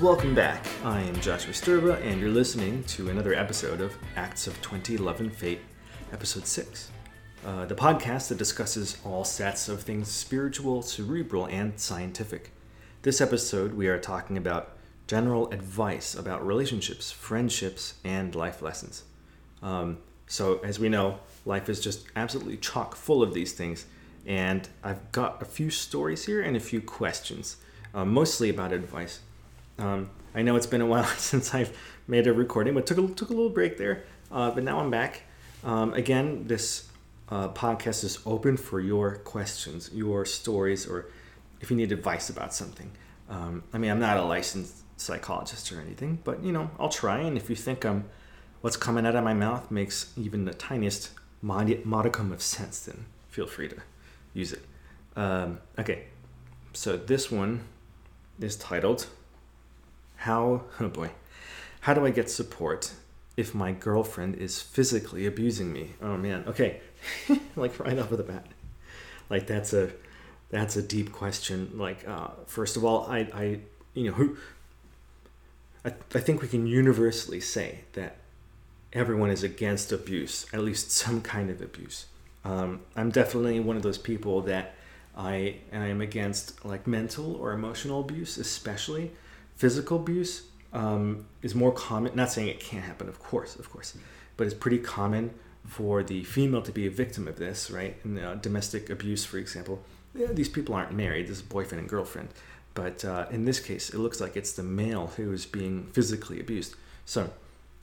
Welcome back. I am Joshua Sturba, and you're listening to another episode of Acts of Twenty, Love and Fate, Episode 6. Uh, the podcast that discusses all sets of things spiritual, cerebral, and scientific. This episode, we are talking about general advice about relationships, friendships, and life lessons. Um, so, as we know, life is just absolutely chock full of these things, and I've got a few stories here and a few questions, uh, mostly about advice. Um, I know it's been a while since I've made a recording, but took a, took a little break there. Uh, but now I'm back. Um, again, this uh, podcast is open for your questions, your stories, or if you need advice about something. Um, I mean, I'm not a licensed psychologist or anything, but you know, I'll try. And if you think I'm what's coming out of my mouth makes even the tiniest mod- modicum of sense, then feel free to use it. Um, okay, so this one is titled "How?" Oh boy, how do I get support if my girlfriend is physically abusing me? Oh man, okay, like right off of the bat, like that's a that's a deep question. Like, uh, first of all, I, I, you know, who, I, I think we can universally say that everyone is against abuse, at least some kind of abuse. Um, I'm definitely one of those people that I, I am against like mental or emotional abuse, especially physical abuse um, is more common. Not saying it can't happen, of course, of course, but it's pretty common for the female to be a victim of this, right? In uh, domestic abuse, for example, yeah, these people aren't married. This is boyfriend and girlfriend. But uh, in this case, it looks like it's the male who is being physically abused. So,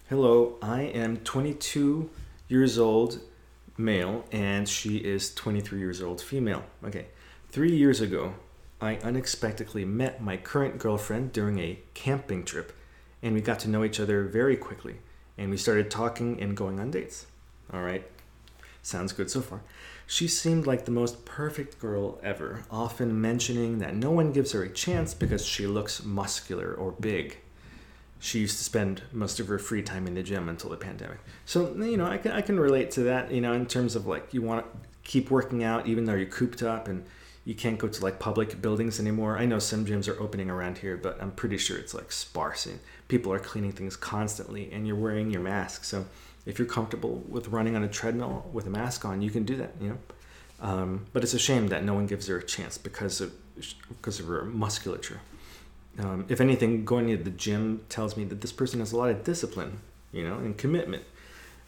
hello, I am 22 years old, male, and she is 23 years old, female. Okay, three years ago, I unexpectedly met my current girlfriend during a camping trip, and we got to know each other very quickly, and we started talking and going on dates. All right, sounds good so far. She seemed like the most perfect girl ever, often mentioning that no one gives her a chance because she looks muscular or big. She used to spend most of her free time in the gym until the pandemic. So, you know, I can, I can relate to that, you know, in terms of like you want to keep working out even though you're cooped up and you can't go to like public buildings anymore. I know some gyms are opening around here, but I'm pretty sure it's like sparse and people are cleaning things constantly and you're wearing your mask. So, if you're comfortable with running on a treadmill with a mask on, you can do that. You know, um, but it's a shame that no one gives her a chance because of because of her musculature. Um, if anything, going to the gym tells me that this person has a lot of discipline, you know, and commitment.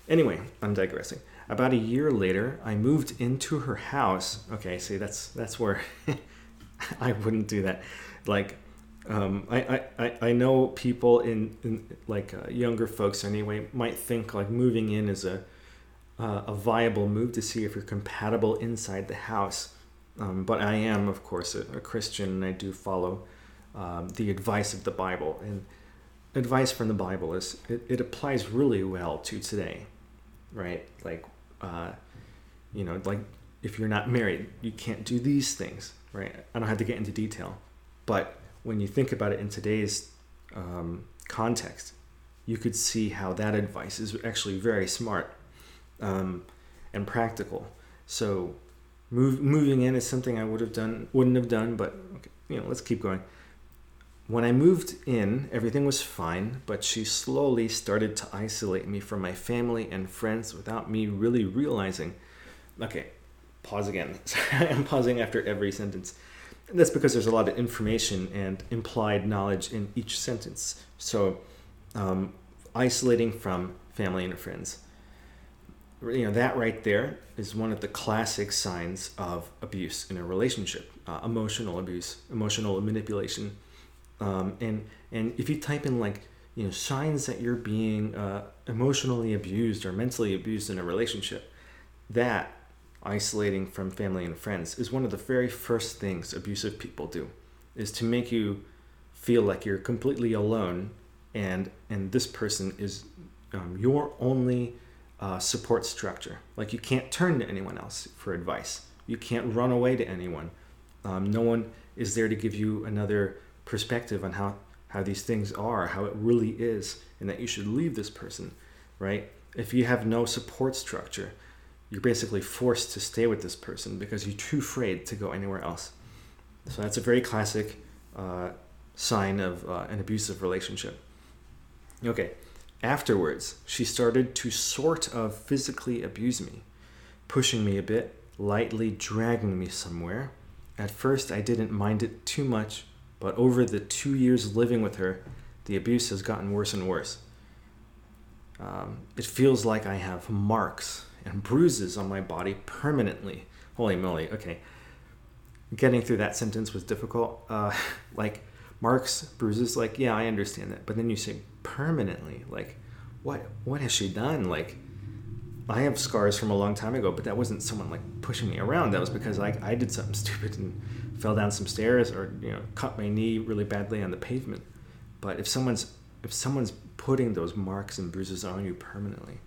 Anyway, I'm digressing. About a year later, I moved into her house. Okay, see, that's that's where I wouldn't do that. Like um, I, I, I know people in, in like uh, younger folks anyway might think like moving in is a uh, a viable move to see if you're compatible inside the house. Um, but I am, of course, a, a Christian and I do follow um, the advice of the Bible. And advice from the Bible is it, it applies really well to today, right? Like, uh, you know, like if you're not married, you can't do these things, right? I don't have to get into detail, but when you think about it in today's um, context, you could see how that advice is actually very smart um, and practical. So, move, moving in is something I would have done, wouldn't have done, but okay, you know, let's keep going. When I moved in, everything was fine, but she slowly started to isolate me from my family and friends without me really realizing. Okay, pause again. I'm pausing after every sentence. That's because there's a lot of information and implied knowledge in each sentence. So, um, isolating from family and friends. You know, that right there is one of the classic signs of abuse in a relationship uh, emotional abuse, emotional manipulation. Um, and, and if you type in, like, you know, signs that you're being uh, emotionally abused or mentally abused in a relationship, that isolating from family and friends is one of the very first things abusive people do is to make you feel like you're completely alone and and this person is um, your only uh, support structure. Like you can't turn to anyone else for advice. You can't run away to anyone. Um, no one is there to give you another perspective on how how these things are how it really is and that you should leave this person right if you have no support structure you're basically forced to stay with this person because you're too afraid to go anywhere else. So that's a very classic uh, sign of uh, an abusive relationship. Okay, afterwards, she started to sort of physically abuse me, pushing me a bit, lightly dragging me somewhere. At first, I didn't mind it too much, but over the two years living with her, the abuse has gotten worse and worse. Um, it feels like I have marks and bruises on my body permanently. Holy moly, okay. Getting through that sentence was difficult. Uh, like, marks, bruises, like, yeah, I understand that. But then you say permanently, like, what what has she done? Like, I have scars from a long time ago, but that wasn't someone like pushing me around. That was because like I did something stupid and fell down some stairs or you know cut my knee really badly on the pavement. But if someone's if someone's putting those marks and bruises on you permanently,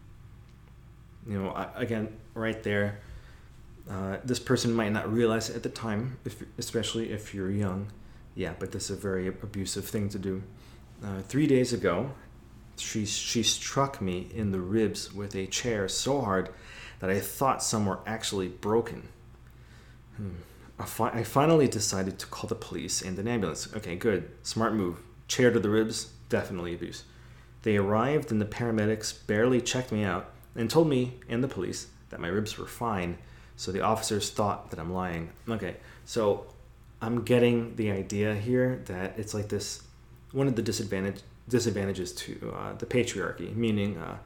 you know, I, again, right there, uh, this person might not realize it at the time, if, especially if you're young yeah, but this is a very abusive thing to do. Uh, three days ago, she, she struck me in the ribs with a chair so hard that I thought some were actually broken. Hmm. I, fi- I finally decided to call the police and an ambulance. Okay, good. Smart move. Chair to the ribs, definitely abuse. They arrived and the paramedics barely checked me out and told me and the police that my ribs were fine, so the officers thought that I'm lying. Okay, so I'm getting the idea here that it's like this one of the disadvantage disadvantages to uh, the patriarchy, meaning uh,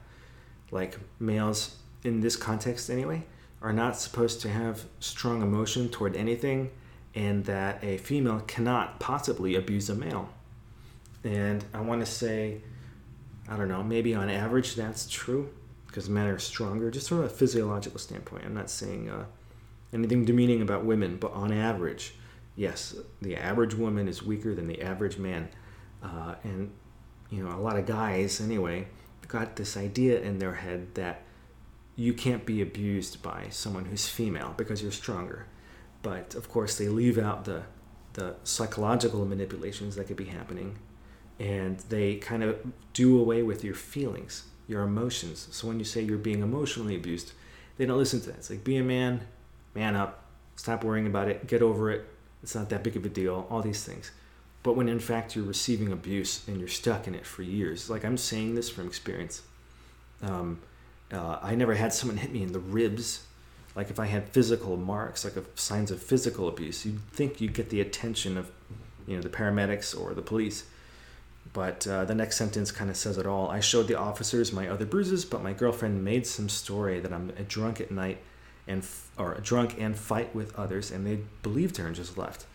like males in this context anyway are not supposed to have strong emotion toward anything, and that a female cannot possibly abuse a male. And I want to say, I don't know, maybe on average that's true because men are stronger, just from a physiological standpoint. I'm not saying uh, anything demeaning about women, but on average yes, the average woman is weaker than the average man. Uh, and, you know, a lot of guys, anyway, got this idea in their head that you can't be abused by someone who's female because you're stronger. But of course, they leave out the, the psychological manipulations that could be happening and they kind of do away with your feelings, your emotions. So when you say you're being emotionally abused, they don't listen to that. It's like, be a man, man up, stop worrying about it, get over it, it's not that big of a deal, all these things. But when in fact you're receiving abuse and you're stuck in it for years, like I'm saying this from experience. Um, uh, I never had someone hit me in the ribs. Like if I had physical marks, like signs of physical abuse, you'd think you'd get the attention of, you know, the paramedics or the police. But uh, the next sentence kind of says it all. I showed the officers my other bruises, but my girlfriend made some story that I'm drunk at night and or drunk and fight with others, and they believed her and just left.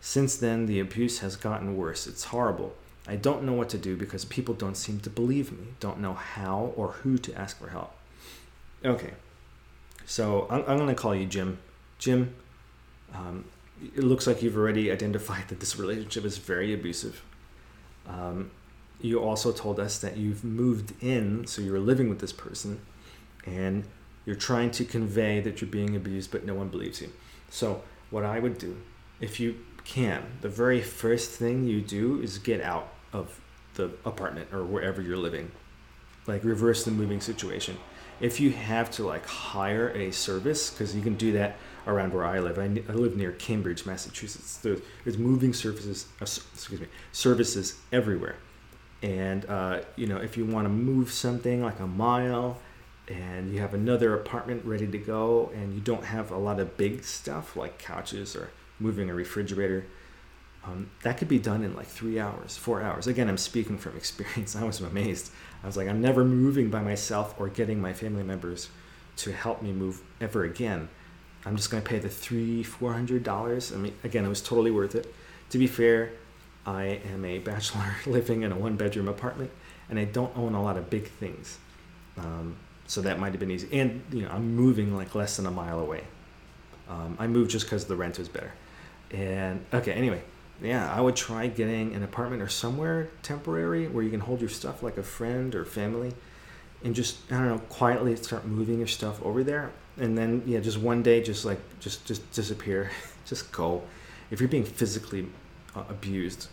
Since then, the abuse has gotten worse. It's horrible. I don't know what to do because people don't seem to believe me, don't know how or who to ask for help. Okay, so I'm, I'm going to call you Jim. Jim, um, it looks like you've already identified that this relationship is very abusive. Um, you also told us that you've moved in, so you're living with this person, and you're trying to convey that you're being abused, but no one believes you. So, what I would do, if you can, the very first thing you do is get out of the apartment or wherever you're living. Like, reverse the moving situation. If you have to, like, hire a service, because you can do that around where I live. I, I live near Cambridge, Massachusetts. There's, there's moving services, uh, excuse me, services everywhere. And, uh, you know, if you want to move something like a mile, and you have another apartment ready to go and you don't have a lot of big stuff like couches or moving a refrigerator um, that could be done in like three hours four hours again i'm speaking from experience i was amazed i was like i'm never moving by myself or getting my family members to help me move ever again i'm just going to pay the three four hundred dollars i mean again it was totally worth it to be fair i am a bachelor living in a one bedroom apartment and i don't own a lot of big things um, so that might have been easy. And you know, I'm moving like less than a mile away. Um, I moved just because the rent was better. And okay, anyway, yeah, I would try getting an apartment or somewhere temporary where you can hold your stuff like a friend or family, and just I don't know, quietly start moving your stuff over there. And then yeah, just one day, just like just just disappear, just go. If you're being physically uh, abused,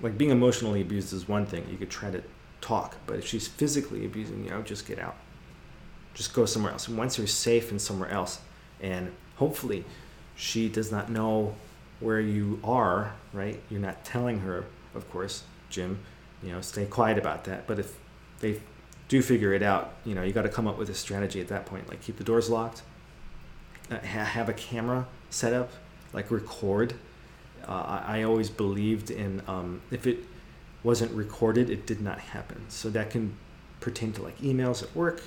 like being emotionally abused is one thing. You could try to talk, but if she's physically abusing you, I would just get out just go somewhere else. And once you're safe in somewhere else, and hopefully she does not know where you are, right? You're not telling her of course, Jim, you know, stay quiet about that. But if they do figure it out, you know, you got to come up with a strategy at that point. Like keep the doors locked, uh, ha- have a camera set up, like record. Uh, I, I always believed in um, if it wasn't recorded, it did not happen. So that can pertain to like emails at work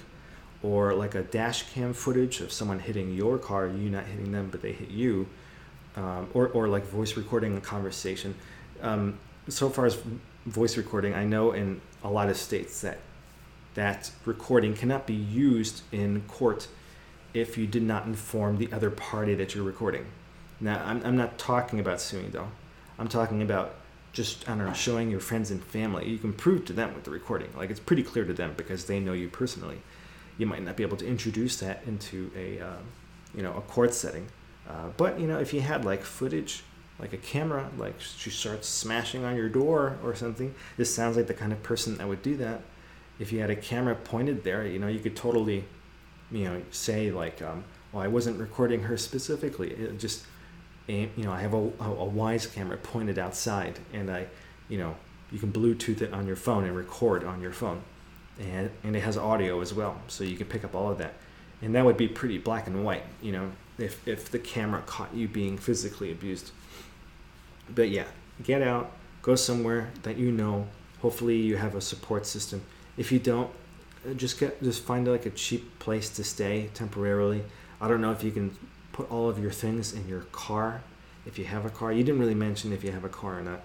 or like a dash cam footage of someone hitting your car, you not hitting them, but they hit you, um, or, or like voice recording a conversation. Um, so far as voice recording, I know in a lot of states that that recording cannot be used in court if you did not inform the other party that you're recording. Now, I'm, I'm not talking about suing though. I'm talking about just, I don't know, showing your friends and family. You can prove to them with the recording. Like it's pretty clear to them because they know you personally. You might not be able to introduce that into a, uh, you know, a court setting. Uh, but, you know, if you had like footage, like a camera, like she starts smashing on your door or something, this sounds like the kind of person that would do that. If you had a camera pointed there, you know, you could totally, you know, say like, um, well, I wasn't recording her specifically. It just, you know, I have a, a Wyze camera pointed outside, and I, you know, you can Bluetooth it on your phone and record on your phone, and and it has audio as well, so you can pick up all of that, and that would be pretty black and white, you know, if if the camera caught you being physically abused. But yeah, get out, go somewhere that you know. Hopefully, you have a support system if you don't, uh, just get just find like a cheap place to stay temporarily. I don't know if you can put all of your things in your car if you have a car. You didn't really mention if you have a car or not.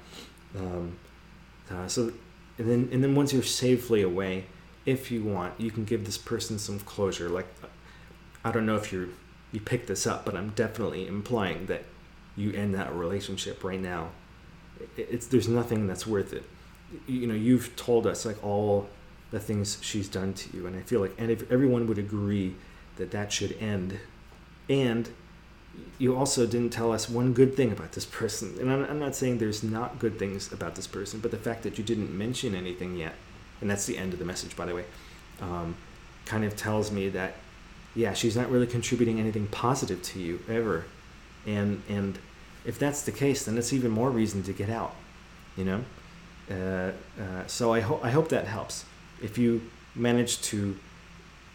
Um, uh, so, and then and then once you're safely away, if you want, you can give this person some closure. Like, I don't know if you you picked this up, but I'm definitely implying that you end that relationship right now. It's there's nothing that's worth it. You know, you've told us like all the things she's done to you. And I feel like, and if everyone would agree that that should end, and you also didn't tell us one good thing about this person. And I'm, I'm not saying there's not good things about this person, but the fact that you didn't mention anything yet, and that's the end of the message, by the way, um, kind of tells me that, yeah, she's not really contributing anything positive to you ever. And, and if that's the case, then it's even more reason to get out, you know? Uh, uh, so I, ho- I hope that helps if you manage to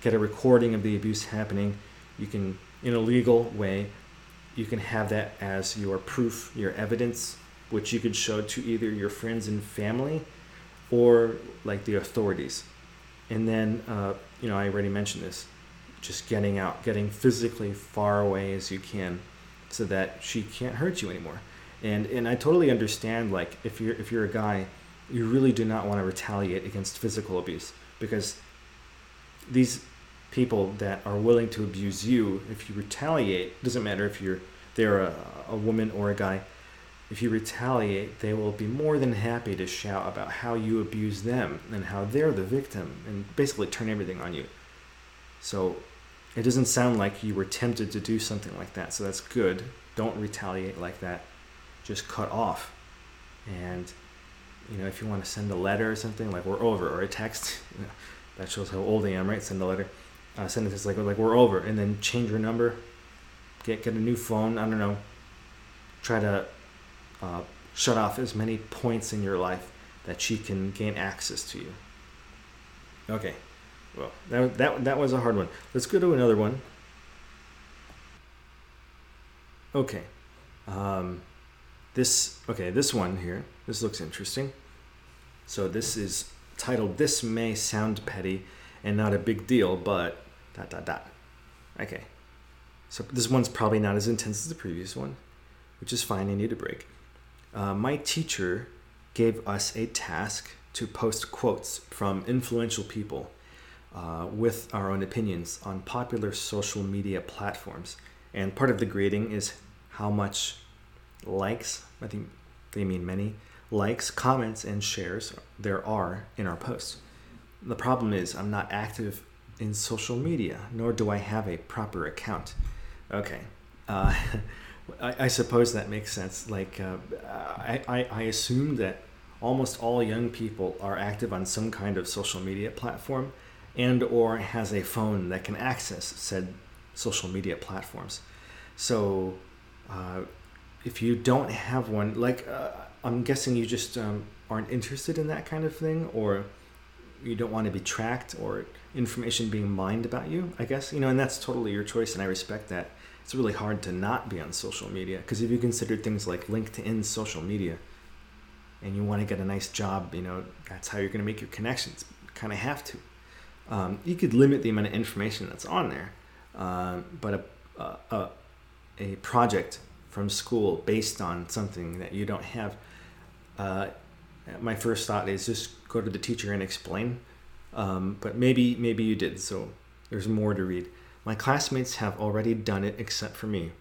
get a recording of the abuse happening, you can, in a legal way, you can have that as your proof, your evidence, which you could show to either your friends and family or like the authorities. And then, uh, you know, I already mentioned this just getting out, getting physically far away as you can so that she can't hurt you anymore. And, and I totally understand, like, if you're, if you're a guy you really do not want to retaliate against physical abuse because these people that are willing to abuse you, if you retaliate, doesn't matter if you're they're a, a woman or a guy, if you retaliate, they will be more than happy to shout about how you abuse them and how they're the victim and basically turn everything on you. So it doesn't sound like you were tempted to do something like that. So that's good. Don't retaliate like that. Just cut off. And you know, if you want to send a letter or something, like we're over, or a text, that shows how old I am, right? Send a letter, uh, send it like like we're over, and then change your number, get get a new phone. I don't know. Try to uh, shut off as many points in your life that she can gain access to you. Okay, well that that that was a hard one. Let's go to another one. Okay. Um, this okay, this one here. This looks interesting. So this is titled "This May Sound Petty and Not a Big Deal, but dot dot dot." Okay. So this one's probably not as intense as the previous one, which is fine. I need a break. Uh, my teacher gave us a task to post quotes from influential people uh, with our own opinions on popular social media platforms. And part of the grading is how much likes, I think they mean many, likes, comments, and shares there are in our posts. The problem is, I'm not active in social media, nor do I have a proper account. Okay. Uh, I, I, suppose that makes sense. Like, uh, I, I, I assume that almost all young people are active on some kind of social media platform and or has a phone that can access said social media platforms. So, uh, if you don't have one, like uh, I'm guessing you just um, aren't interested in that kind of thing or you don't want to be tracked or information being mined about you, I guess, you know, and that's totally your choice and I respect that. It's really hard to not be on social media because if you consider things like LinkedIn social media and you want to get a nice job, you know, that's how you're going to make your connections. Kind of have to. Um, you could limit the amount of information that's on there, uh, but a, a, a project from school based on something that you don't have, uh, my first thought is just go to the teacher and explain. Um, but maybe maybe you did, so there's more to read. My classmates have already done it except for me.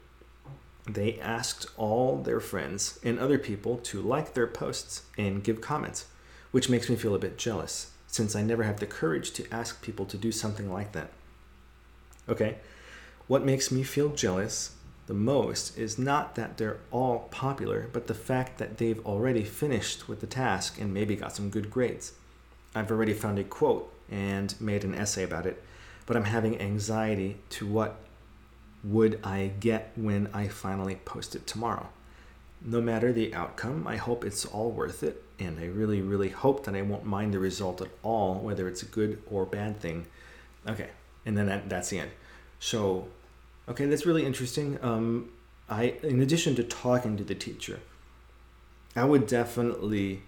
They asked all their friends and other people to like their posts and give comments, which makes me feel a bit jealous since I never have the courage to ask people to do something like that. Okay, what makes me feel jealous the most is not that they're all popular, but the fact that they've already finished with the task and maybe got some good grades. I've already found a quote and made an essay about it, but I'm having anxiety to what would I get when I finally post it tomorrow. No matter the outcome, I hope it's all worth it, and I really, really hope that I won't mind the result at all, whether it's a good or bad thing. Okay, and then that, that's the end. So Okay, that's really interesting. Um, I, in addition to talking to the teacher, I would definitely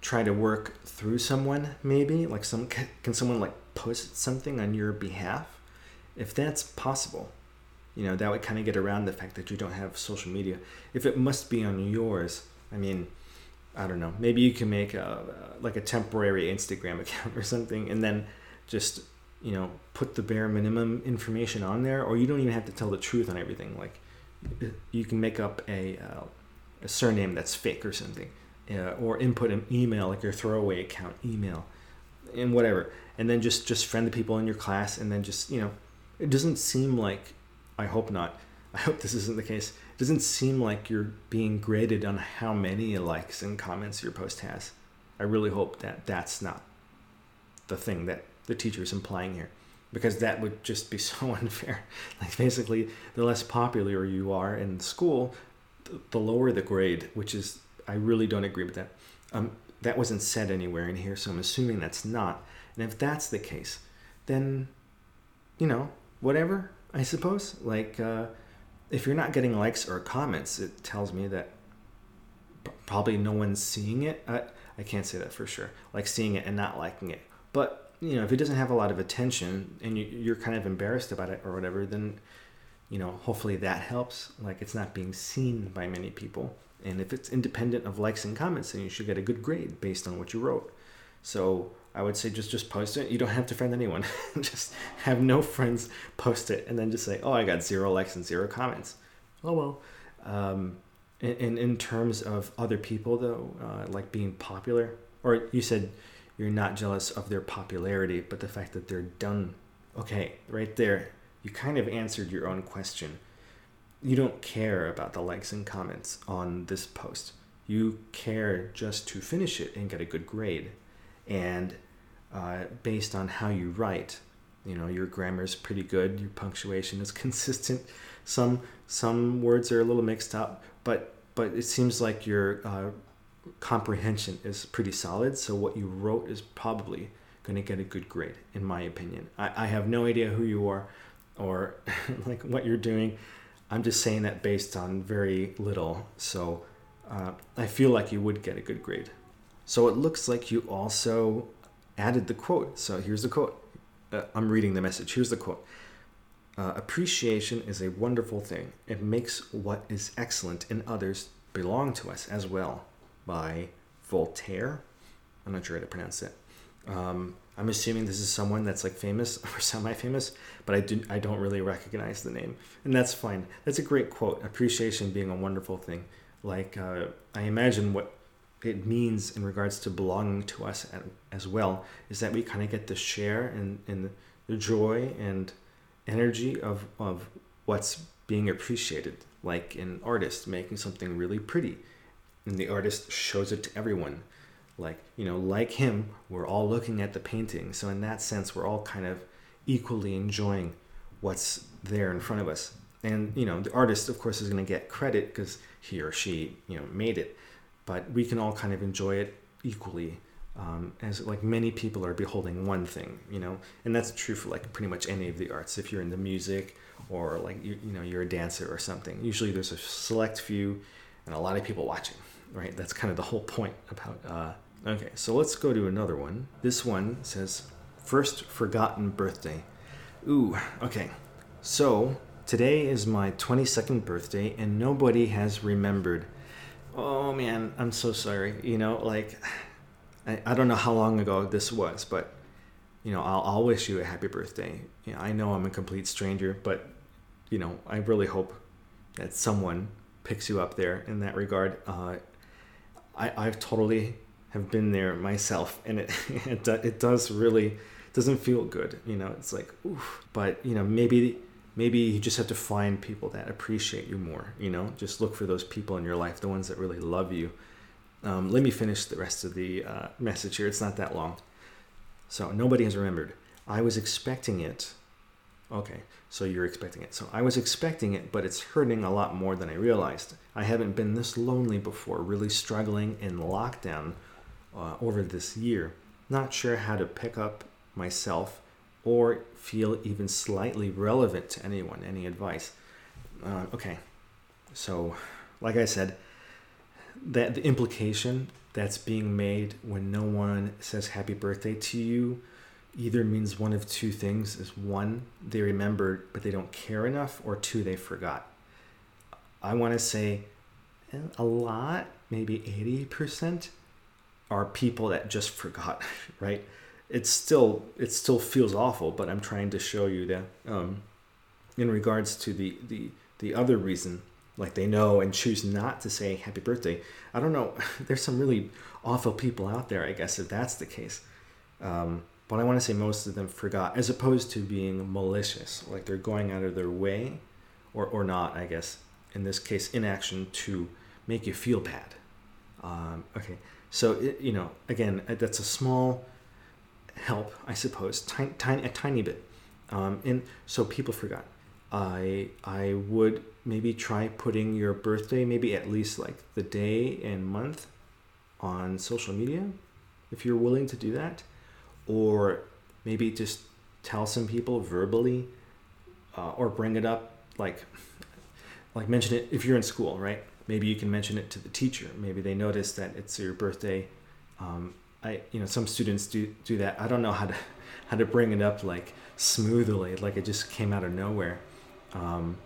try to work through someone. Maybe like some can someone like post something on your behalf, if that's possible. You know that would kind of get around the fact that you don't have social media. If it must be on yours, I mean, I don't know. Maybe you can make a like a temporary Instagram account or something, and then just you know put the bare minimum information on there or you don't even have to tell the truth on everything like you can make up a, uh, a surname that's fake or something uh, or input an email like your throwaway account email and whatever and then just just friend the people in your class and then just you know it doesn't seem like i hope not i hope this isn't the case it doesn't seem like you're being graded on how many likes and comments your post has i really hope that that's not the thing that the teacher is implying here because that would just be so unfair. Like basically, the less popular you are in school, the lower the grade, which is I really don't agree with that. Um, that wasn't said anywhere in here, so I'm assuming that's not. And if that's the case, then you know whatever I suppose. Like uh, if you're not getting likes or comments, it tells me that probably no one's seeing it. I, I can't say that for sure. Like seeing it and not liking it, but you know, if it doesn't have a lot of attention and you, you're kind of embarrassed about it or whatever, then, you know, hopefully that helps. Like it's not being seen by many people. And if it's independent of likes and comments, then you should get a good grade based on what you wrote. So I would say just just post it. You don't have to friend anyone. just have no friends post it and then just say, oh, I got zero likes and zero comments. Oh well. Um, in, in terms of other people though, uh, like being popular, or you said you're not jealous of their popularity, but the fact that they're done. Okay, right there, you kind of answered your own question. You don't care about the likes and comments on this post. You care just to finish it and get a good grade. And uh, based on how you write, you know, your grammar is pretty good, your punctuation is consistent. Some some words are a little mixed up, but but it seems like your uh, comprehension is pretty solid. So what you wrote is probably going to get a good grade, in my opinion. I, I have no idea who you are or like what you're doing. I'm just saying that based on very little. So uh, I feel like you would get a good grade. So it looks like you also added the quote. So here's the quote. Uh, I'm reading the message. Here's the quote. Uh, appreciation is a wonderful thing. It makes what is excellent in others belong to us as well by Voltaire. I'm not sure how to pronounce it. Um, I'm assuming this is someone that's like famous or semi-famous, but I do I don't really recognize the name, and that's fine. That's a great quote. Appreciation being a wonderful thing. Like uh, I imagine what it means in regards to belonging to us as well is that we kind of get to share in, in the joy and energy of, of what's being appreciated. Like an artist making something really pretty and the artist shows it to everyone. Like you know like him we're all looking at the painting. So in that sense we're all kind of equally enjoying what's there in front of us. And you know the artist of course is going to get credit because he or she you know made it but we can all kind of enjoy it equally um, as like many people are beholding one thing, you know, and that's true for like pretty much any of the arts. If you're into music or like you, you know you're a dancer or something, usually there's a select few and a lot of people watching, right? That's kind of the whole point about. Uh, okay, so let's go to another one. This one says first forgotten birthday. Ooh, okay. So today is my 22nd birthday and nobody has remembered. Oh man, I'm so sorry. You know, like I, I don't know how long ago this was, but you know, I'll, I'll wish you a happy birthday. You know, I know I'm a complete stranger, but you know, I really hope that someone picks you up there in that regard. Uh, I, I've totally have been there myself, and it it, it does really doesn't feel good. You know, it's like, oof. But you know, maybe maybe you just have to find people that appreciate you more. You know, just look for those people in your life, the ones that really love you um, let me finish the rest of the uh, message here. It's not that long. So nobody has remembered. I was expecting it. Okay, so you're expecting it. So I was expecting it, but it's hurting a lot more than I realized. I haven't been this lonely before, really struggling in lockdown uh, over this year. Not sure how to pick up myself or feel even slightly relevant to anyone. Any advice? Uh, okay, so like I said, that the implication that's being made when no one says happy birthday to you either means one of two things is one they remembered but they don't care enough or two they forgot i want to say eh, a lot maybe 80% are people that just forgot right it's still it still feels awful but i'm trying to show you that um, in regards to the the the other reason like they know and choose not to say happy birthday. I don't know. There's some really awful people out there, I guess, if that's the case. Um, but I want to say most of them forgot, as opposed to being malicious, like they're going out of their way, or, or not, I guess, in this case, inaction to make you feel bad. Um, okay, so, it, you know, again, that's a small help, I suppose, tiny, tiny, a tiny bit. Um, and so people forgot. I I would maybe try putting your birthday, maybe at least like the day and month on social media if you're willing to do that. Or maybe just tell some people verbally uh, or bring it up like like mention it if you're in school right maybe you can mention it to the teacher maybe they notice that it's your birthday um, i you know some students do do that i don't know how to how to bring it up like smoothly like it just came out of nowhere um,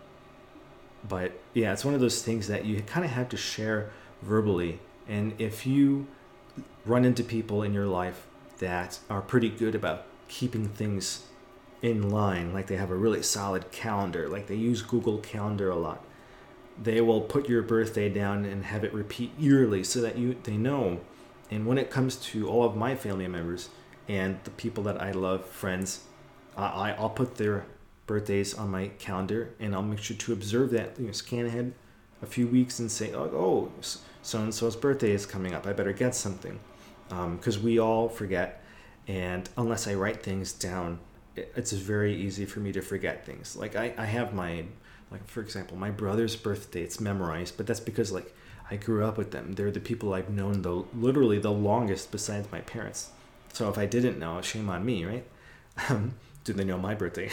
but yeah, it's one of those things that you kind of have to share verbally. And if you run into people in your life that are pretty good about keeping things in line, like they have a really solid calendar, like they use Google Calendar a lot, they will put your birthday down and have it repeat yearly so that you they know. And when it comes to all of my family members and the people that I love, friends, I, I'll put their birthdays on my calendar, and I'll make sure to observe that. You know, scan ahead a few weeks and say, oh, oh so and so's birthday is coming up. I better get something, because um, we all forget, and unless I write things down, it's very easy for me to forget things. Like I, I have my, like for example, my brother's birthday. It's memorized, but that's because like I grew up with them. They're the people I've known the literally the longest besides my parents. So if I didn't know, shame on me, right? Um, do they know my birthday?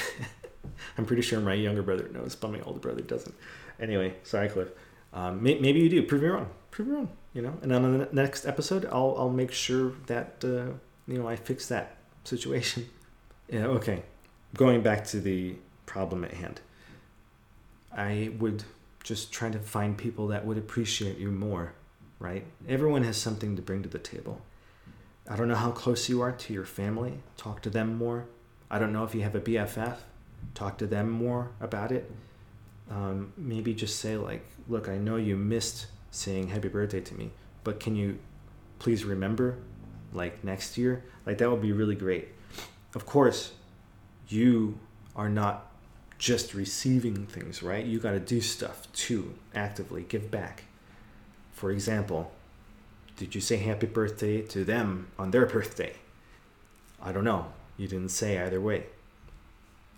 I'm pretty sure my younger brother knows, but my older brother doesn't. Anyway, sorry, Cliff. Um, may, maybe you do. Prove me wrong. Prove me wrong. You know. And on the next episode, I'll I'll make sure that uh, you know I fix that situation. Yeah. Okay. Going back to the problem at hand. I would just try to find people that would appreciate you more, right? Everyone has something to bring to the table. I don't know how close you are to your family. Talk to them more. I don't know if you have a BFF talk to them more about it. Um, maybe just say like, look, I know you missed saying happy birthday to me, but can you please remember like next year? Like that would be really great. Of course, you are not just receiving things, right? You got to do stuff too, actively give back. For example, did you say happy birthday to them on their birthday? I don't know. You didn't say either way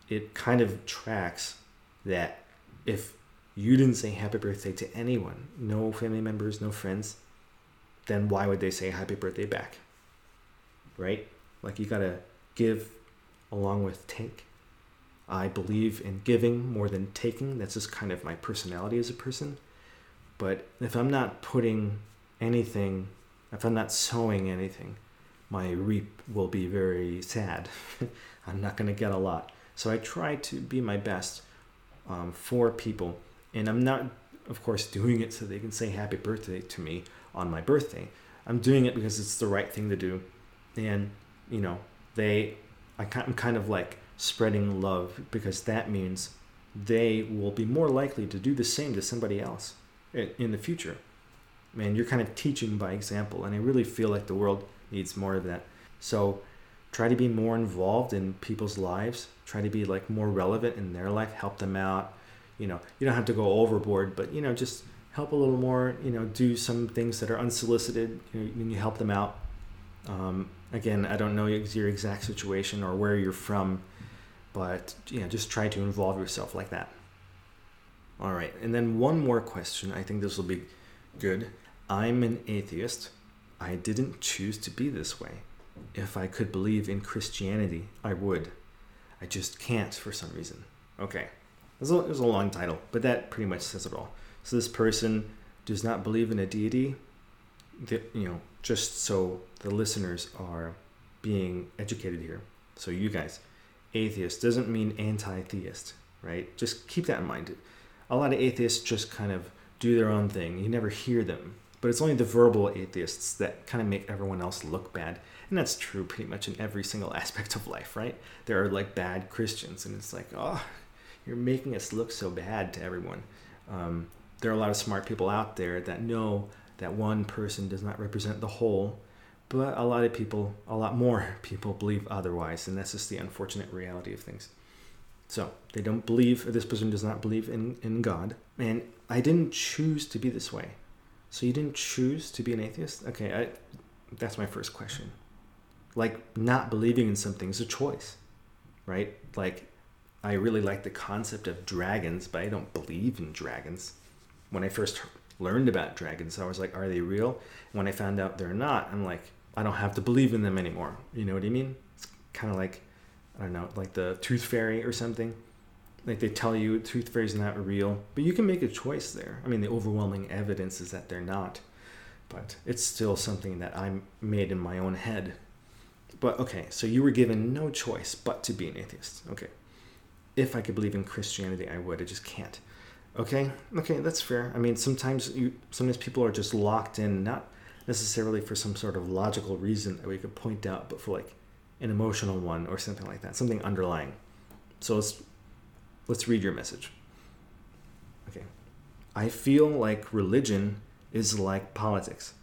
it kind of tracks that if you didn't say happy birthday to anyone, no family members, no friends, then why would they say happy birthday back? Right? Like you gotta give along with take. I believe in giving more than taking. That's just kind of my personality as a person. But if I'm not putting anything, if I'm not sowing anything, my reap will be very sad. I'm not going to get a lot. So I try to be my best um, for people. And I'm not, of course, doing it so they can say happy birthday to me on my birthday. I'm doing it because it's the right thing to do. And, you know, they, I, I'm kind of like spreading love because that means they will be more likely to do the same to somebody else in the future. And you're kind of teaching by example. And I really feel like the world needs more of that. So try to be more involved in people's lives. Try to be like more relevant in their life. Help them out. You know, you don't have to go overboard, but you know, just help a little more. You know, do some things that are unsolicited. You know, when you help them out. Um, again, I don't know your exact situation or where you're from, but you know, just try to involve yourself like that. All right, and then one more question. I think this will be good. I'm an atheist. I didn't choose to be this way. If I could believe in Christianity, I would. I just can't for some reason. Okay, it a, a long title, but that pretty much says it all. So this person does not believe in a deity. You know, just so the listeners are being educated here. So you guys, atheist doesn't mean anti-theist, right? Just keep that in mind. A lot of atheists just kind of do their own thing. You never hear them but it's only the verbal atheists that kind of make everyone else look bad. And that's true pretty much in every single aspect of life, right? There are like bad Christians, and it's like, oh, you're making us look so bad to everyone. Um, there are a lot of smart people out there that know that one person does not represent the whole, but a lot of people, a lot more people believe otherwise, and that's just the unfortunate reality of things. So they don't believe, this person does not believe in, in God, and I didn't choose to be this way. So you didn't choose to be an atheist? Okay, I, that's my first question. Like not believing in something is a choice, right? Like I really like the concept of dragons, but I don't believe in dragons. When I first learned about dragons, I was like, are they real? When I found out they're not, I'm like, I don't have to believe in them anymore. You know what I mean? It's kind of like, I don't know, like the tooth fairy or something like they tell you tooth fairy is not real, but you can make a choice there. I mean, the overwhelming evidence is that they're not, but it's still something that I made in my own head. But okay, so you were given no choice but to be an atheist. Okay. If I could believe in Christianity, I would. I just can't. Okay, okay, that's fair. I mean, sometimes you, sometimes people are just locked in, not necessarily for some sort of logical reason that we could point out, but for like an emotional one or something like that, something underlying. So let's Let's read your message. Okay. I feel like religion is like politics.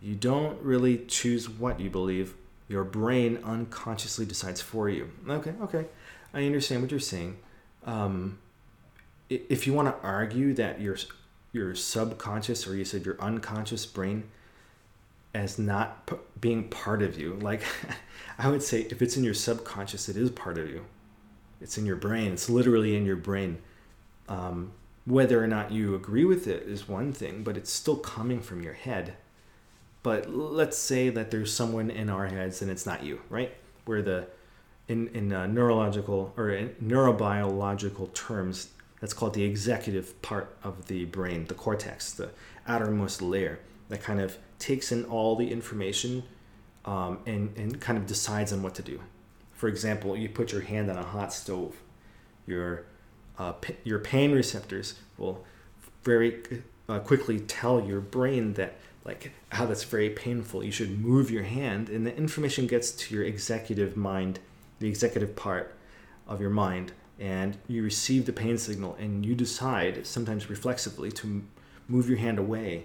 You don't really choose what you believe, your brain unconsciously decides for you. Okay, okay. I understand what you're saying. Um, if you want to argue that your your subconscious or you said your unconscious brain as not p- being part of you, like I would say if it's in your subconscious, it is part of you. It's in your brain. It's literally in your brain. Um, whether or not you agree with it is one thing, but it's still coming from your head. But let's say that there's someone in our heads and it's not you, right? Where the in in uh, neurological or in neurobiological terms, that's called the executive part of the brain, the cortex, the outermost layer that kind of takes in all the information um, and and kind of decides on what to do for example, you put your hand on a hot stove, your uh, p- your pain receptors will very uh, quickly tell your brain that like how that's very painful. You should move your hand, and the information gets to your executive mind, the executive part of your mind, and you receive the pain signal, and you decide sometimes reflexively to move your hand away,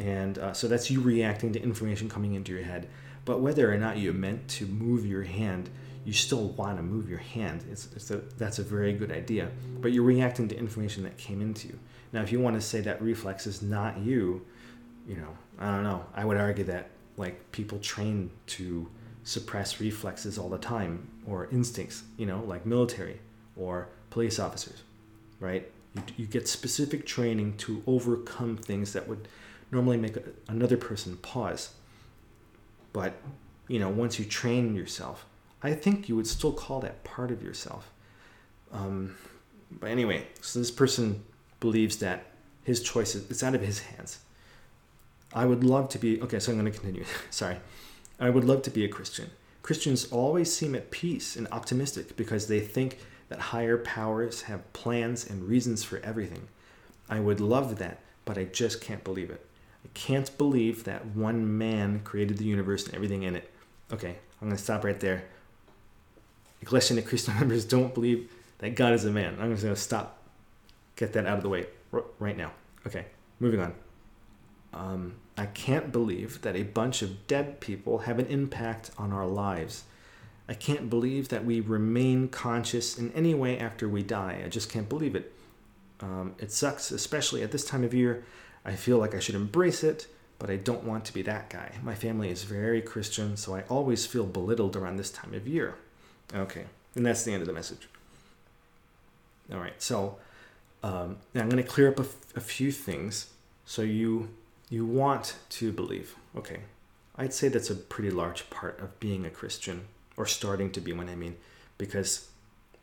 and uh, so that's you reacting to information coming into your head. But whether or not you meant to move your hand you still want to move your hand. It's, it's a, that's a very good idea. But you're reacting to information that came into you. Now, if you want to say that reflex is not you, you know, I don't know. I would argue that like people train to suppress reflexes all the time or instincts, you know, like military or police officers, right? You, you get specific training to overcome things that would normally make another person pause. But, you know, once you train yourself, I think you would still call that part of yourself. Um, but anyway, so this person believes that his choice is it's out of his hands. I would love to be okay, so I'm going to continue. Sorry. I would love to be a Christian. Christians always seem at peace and optimistic because they think that higher powers have plans and reasons for everything. I would love that, but I just can't believe it. Can't believe that one man created the universe and everything in it. Okay, I'm going to stop right there. Iglesia Cristo members don't believe that God is a man. I'm just going to stop, get that out of the way right now. Okay, moving on. Um, I can't believe that a bunch of dead people have an impact on our lives. I can't believe that we remain conscious in any way after we die. I just can't believe it. Um, it sucks, especially at this time of year. I feel like I should embrace it, but I don't want to be that guy. My family is very Christian, so I always feel belittled around this time of year. Okay, and that's the end of the message. All right, so um, I'm going to clear up a, f- a few things so you you want to believe. Okay, I'd say that's a pretty large part of being a Christian or starting to be one. I mean, because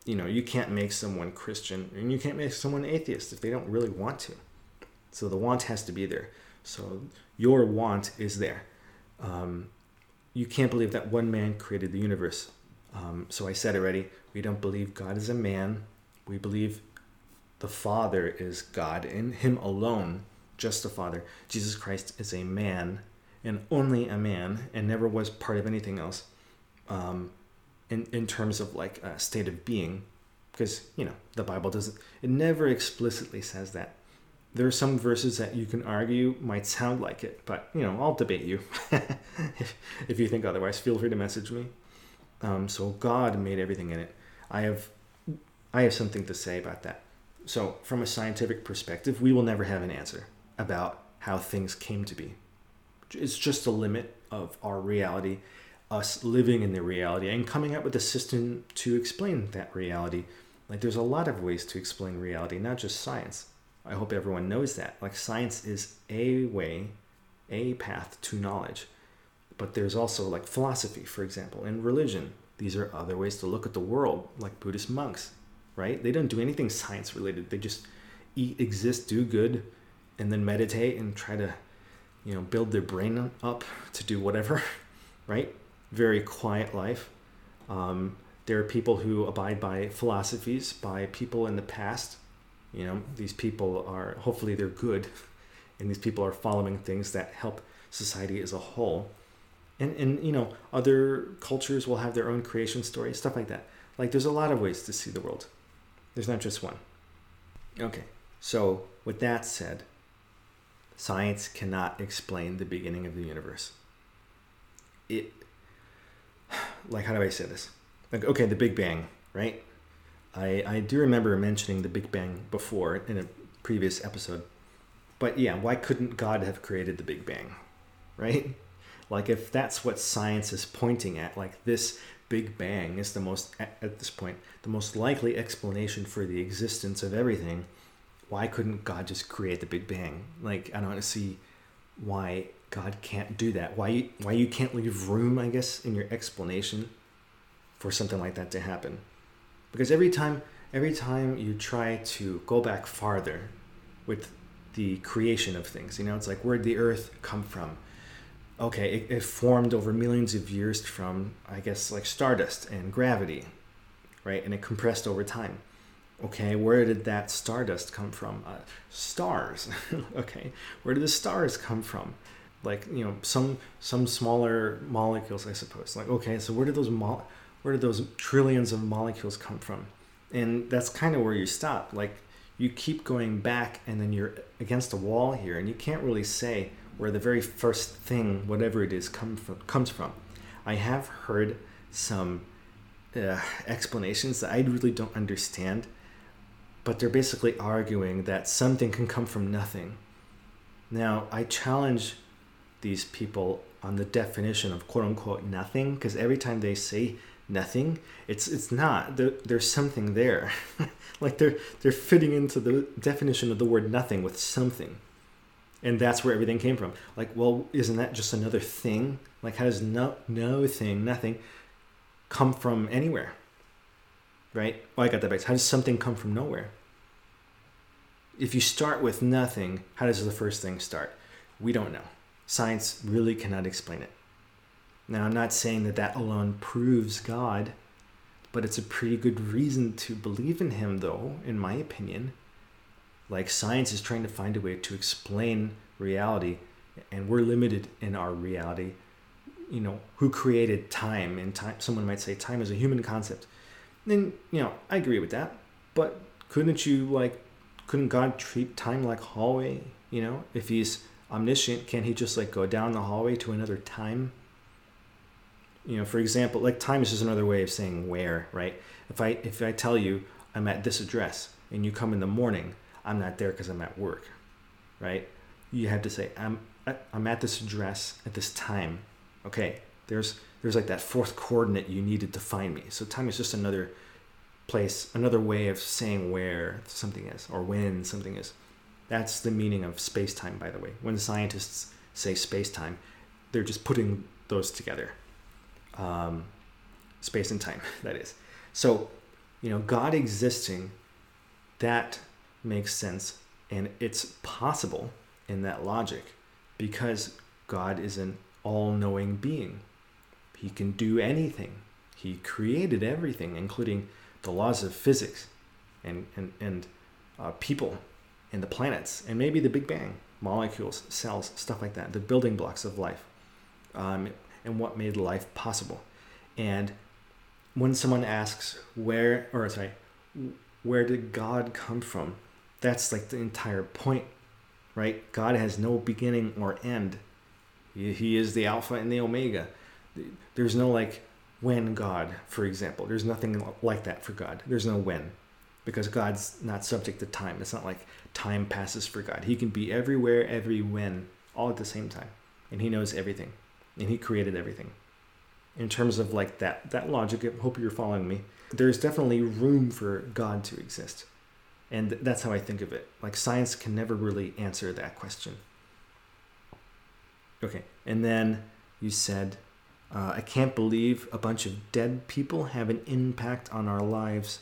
you know you can't make someone Christian and you can't make someone atheist if they don't really want to. So the want has to be there. So your want is there. Um, you can't believe that one man created the universe. Um, so I said already, we don't believe God is a man. We believe the Father is God, in Him alone, just the Father. Jesus Christ is a man, and only a man, and never was part of anything else. Um, in in terms of like a state of being, because you know the Bible doesn't. It never explicitly says that. There are some verses that you can argue might sound like it, but you know I'll debate you. if, if you think otherwise, feel free to message me. Um, so God made everything in it. I have I have something to say about that. So, from a scientific perspective, we will never have an answer about how things came to be. It's just a limit of our reality, us living in the reality and coming up with a system to explain that reality. Like, there's a lot of ways to explain reality, not just science. I hope everyone knows that. Like, science is a way, a path to knowledge. But there's also, like, philosophy, for example, and religion. These are other ways to look at the world, like Buddhist monks right? They don't do anything science related. They just eat, exist, do good, and then meditate and try to, you know, build their brain up to do whatever, right? Very quiet life. Um, there are people who abide by philosophies by people in the past. You know, these people are hopefully they're good, and these people are following things that help society as a whole. And and you know, other cultures will have their own creation story, stuff like that. Like there's a lot of ways to see the world. There's not just one. Okay, so with that said, science cannot explain the beginning of the universe. It, like, how do I say this? Like, okay, the Big Bang, right? I, I do remember mentioning the Big Bang before in a previous episode. But yeah, why couldn't God have created the Big Bang, right? Like, if that's what science is pointing at, like this Big Bang is the most, at this point, the most likely explanation for the existence of everything, why couldn't God just create the Big Bang? Like, I don't see why God can't do that. Why you, why you can't leave room, I guess, in your explanation for something like that to happen. Because every time, every time you try to go back farther with the creation of things, you know, it's like where'd the earth come from? okay, it, it, formed over millions of years from, I guess, like stardust and gravity, right? And it compressed over time. Okay, where did that stardust come from? Uh, stars. okay, where did the stars come from? Like you know, some some smaller molecules, I suppose. Like okay, so where did those mo- where did those trillions of molecules come from? And that's kind of where you stop. Like you keep going back, and then you're against a wall here, and you can't really say where the very first thing, whatever it is, come from, comes from. I have heard some uh, explanations that I really don't understand, but they're basically arguing that something can come from nothing. Now, I challenge these people on the definition of quote unquote nothing, because every time they say nothing, it's it's not. There, there's something there. like they're they're fitting into the definition of the word nothing with something and that's where everything came from. Like, well, isn't that just another thing? Like, how does no no thing, nothing, come from anywhere? Right? Oh, I got that back. How does something come from nowhere? If you start with nothing, how does the first thing start? We don't know. Science really cannot explain it. Now, I'm not saying that that alone proves God, but it's a pretty good reason to believe in Him, though, in my opinion. Like science is trying to find a way to explain reality and we're limited in our reality. You know who created time? And time someone might say time is a human concept. Then you know i agree with that but couldn't you like couldn't god treat time like hallway? You know if he's omniscient can't he just like go down the hallway to another time you know for example like time is just another way of saying where right if i if i tell you i'm at this address and you come in the morning I'm not there because I'm at work, right? You have to say I'm I'm at this address at this time. Okay, there's there's like that fourth coordinate you needed to find me. So time is just another place, another way of saying where something is or when something is. That's the meaning of space time, by the way. When scientists say space time, they're just putting those together. Um, space and time, that is. So, you know, God existing, that makes sense and it's possible in that logic because God is an all knowing being. He can do anything, He created everything, including the laws of physics and, and, and uh, people and the planets and maybe the Big Bang, molecules, cells, stuff like that, the building blocks of life um, and what made life possible. And when someone asks where, or sorry, where did God come from? that's like the entire point, right? God has no beginning or end. He, is the Alpha and the Omega. There's no like when God, for example. There's nothing like that for God. There's no when because God's not subject to time. It's not like time passes for God. He can be everywhere, every when, all at the same time. And he knows everything. And he created everything. In terms of like that that logic, I hope you're following me. There's definitely room for God to exist. And that's how I think of it. Like science can never really answer that question. Okay, and then you said, uh, I can't believe a bunch of dead people have an impact on our lives.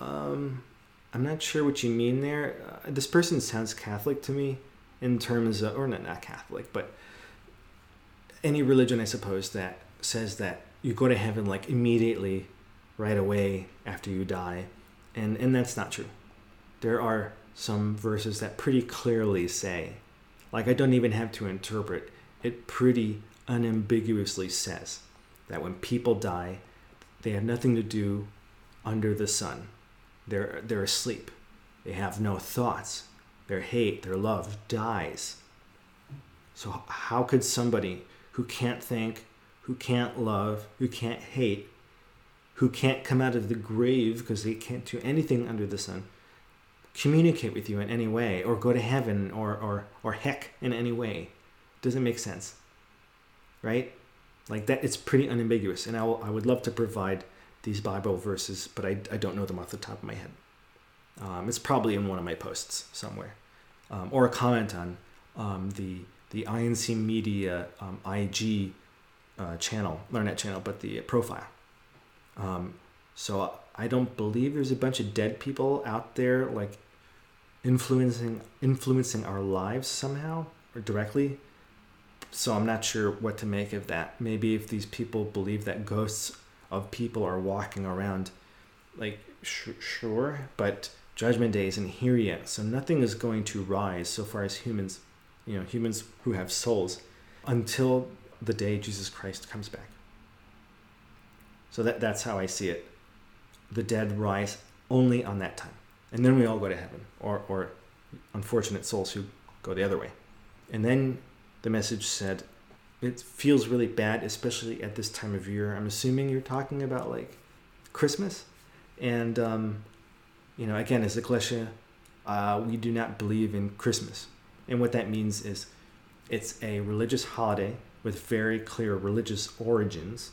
Um, I'm not sure what you mean there. Uh, this person sounds Catholic to me in terms of, or not, not Catholic, but any religion, I suppose, that says that you go to heaven like immediately, right away after you die. And, and that's not true there are some verses that pretty clearly say, like I don't even have to interpret, it pretty unambiguously says that when people die, they have nothing to do under the sun. They're, they're asleep. They have no thoughts. Their hate, their love dies. So, how could somebody who can't think, who can't love, who can't hate, who can't come out of the grave because they can't do anything under the sun, communicate with you in any way or go to heaven or or or heck in any way. Doesn't make sense right? Like that it's pretty unambiguous and I, will, I would love to provide these bible verses but I, I don't know them off the top of my head. Um, it's probably in one of my posts somewhere um, or a comment on um, the the inc media um, ig uh, channel learnet channel but the profile um, so I don't believe there's a bunch of dead people out there like influencing influencing our lives somehow or directly. So I'm not sure what to make of that. Maybe if these people believe that ghosts of people are walking around, like sh- sure, but Judgment Day isn't here yet, so nothing is going to rise so far as humans, you know, humans who have souls, until the day Jesus Christ comes back. So that that's how I see it. The dead rise only on that time and then we all go to heaven, or, or unfortunate souls who go the other way. And then the message said, it feels really bad, especially at this time of year. I'm assuming you're talking about like Christmas. And, um, you know, again, as a Ecclesia, uh, we do not believe in Christmas. And what that means is it's a religious holiday with very clear religious origins.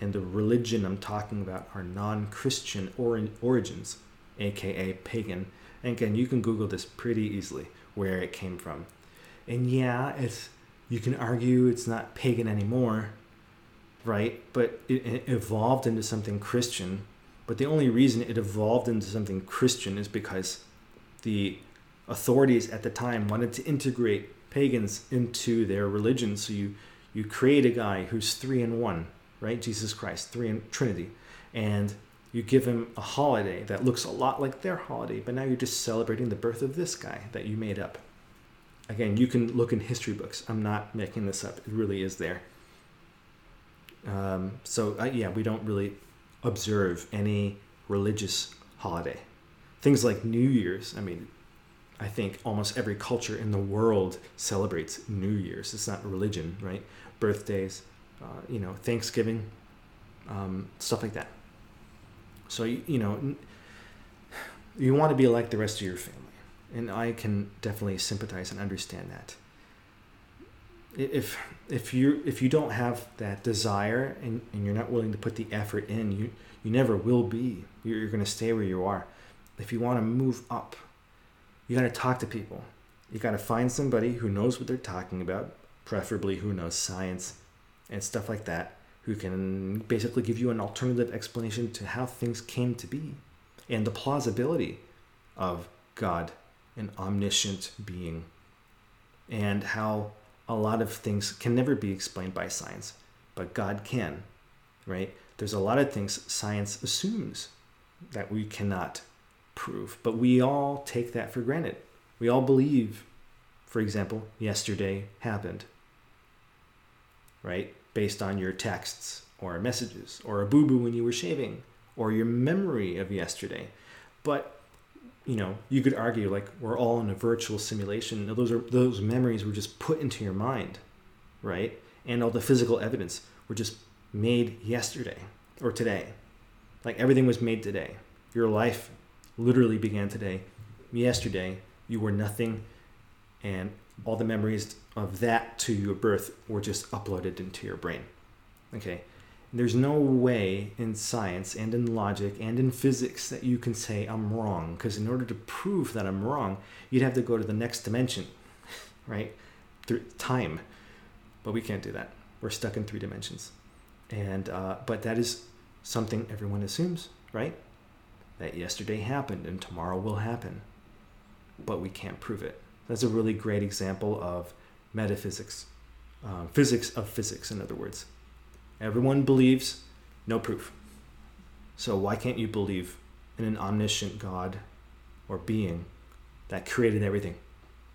And the religion I'm talking about are non Christian or- origins aka pagan. And again, you can Google this pretty easily where it came from. And yeah, it's you can argue it's not pagan anymore, right? But it, it evolved into something Christian. But the only reason it evolved into something Christian is because the authorities at the time wanted to integrate pagans into their religion. So you you create a guy who's three in one, right? Jesus Christ, three in Trinity, and you give him a holiday that looks a lot like their holiday, but now you're just celebrating the birth of this guy that you made up. Again, you can look in history books. I'm not making this up. It really is there. Um, so uh, yeah, we don't really observe any religious holiday. Things like New Year's. I mean, I think almost every culture in the world celebrates New Year's. It's not religion, right? Birthdays, uh, you know, Thanksgiving, um, stuff like that. So you, you know, you want to be like the rest of your family, and I can definitely sympathize and understand that. If if you if you don't have that desire and, and you're not willing to put the effort in, you you never will be. You're, you're going to stay where you are. If you want to move up you got to talk to people. You got to find somebody who knows what they're talking about, preferably who knows science and stuff like that, who can basically give you an alternative explanation to how things came to be and the plausibility of God, an omniscient being, and how a lot of things can never be explained by science, but God can, right? There's a lot of things science assumes that we cannot proof, but we all take that for granted. We all believe, for example, yesterday happened, right? Based on your texts or messages or a boo boo when you were shaving or your memory of yesterday. But you know, you could argue like we're all in a virtual simulation. Those are those memories were just put into your mind, right? And all the physical evidence were just made yesterday or today. Like everything was made today. Your life literally began today. Yesterday, you were nothing, and all the memories of that to your birth were just uploaded into your brain. Okay? There's no way in science and in logic and in physics that you can say I'm wrong, because in order to prove that I'm wrong, you'd have to go to the next dimension, right? Through time. But we can't do that. We're stuck in three dimensions. And uh, but that is something everyone assumes, right? That yesterday happened and tomorrow will happen, but we can't prove it. That's a really great example of metaphysics, uh, physics of physics, in other words. Everyone believes, no proof. So why can't you believe in an omniscient God or being that created everything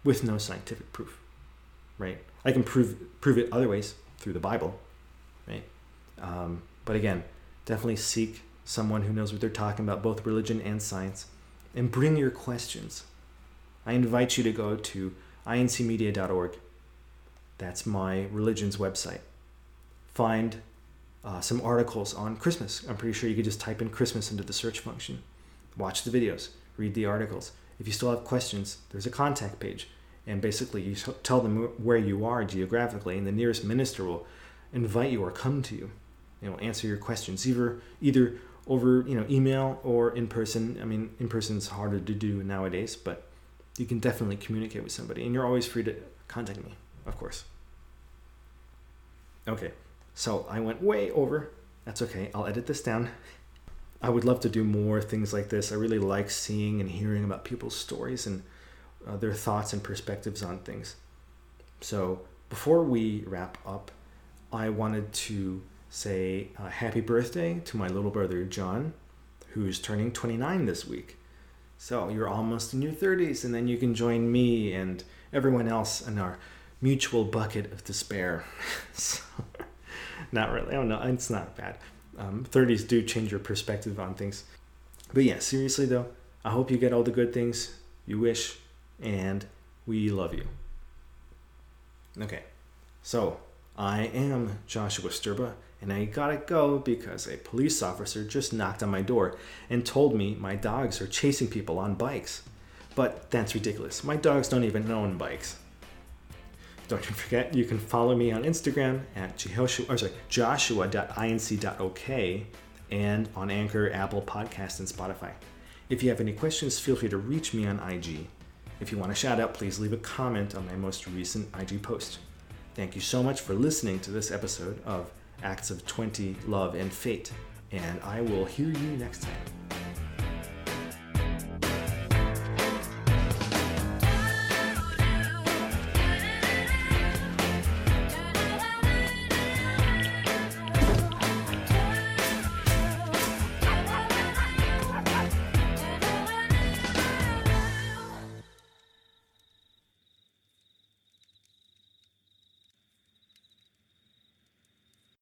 with no scientific proof? Right? I can prove prove it other ways through the Bible, right? Um, but again, definitely seek someone who knows what they're talking about, both religion and science, and bring your questions. I invite you to go to incmedia.org. That's my religion's website. Find uh, some articles on Christmas. I'm pretty sure you could just type in Christmas into the search function. Watch the videos, read the articles. If you still have questions, there's a contact page. And basically, you tell them where you are geographically, and the nearest minister will invite you or come to you. You will answer your questions, either either over you know email or in person. I mean, in person is harder to do nowadays, but you can definitely communicate with somebody, and you're always free to contact me, of course. Okay, so I went way over. That's okay. I'll edit this down. I would love to do more things like this. I really like seeing and hearing about people's stories and uh, their thoughts and perspectives on things. So before we wrap up, I wanted to say happy birthday to my little brother John, who's turning 29 this week. So you're almost in your 30s, and then you can join me and everyone else in our mutual bucket of despair. so, not really. Oh no, it's not bad. Um, 30s do change your perspective on things. But yeah, seriously though, I hope you get all the good things you wish, and we love you. Okay, so I am Joshua Sturba, and I gotta go because a police officer just knocked on my door and told me my dogs are chasing people on bikes. But that's ridiculous. My dogs don't even own bikes. Don't forget, you can follow me on Instagram at Joshua, or sorry, joshua.inc.ok and on Anchor, Apple Podcast, and Spotify. If you have any questions, feel free to reach me on IG. If you want a shout out, please leave a comment on my most recent IG post. Thank you so much for listening to this episode of Acts of Twenty Love and Fate, and I will hear you next time.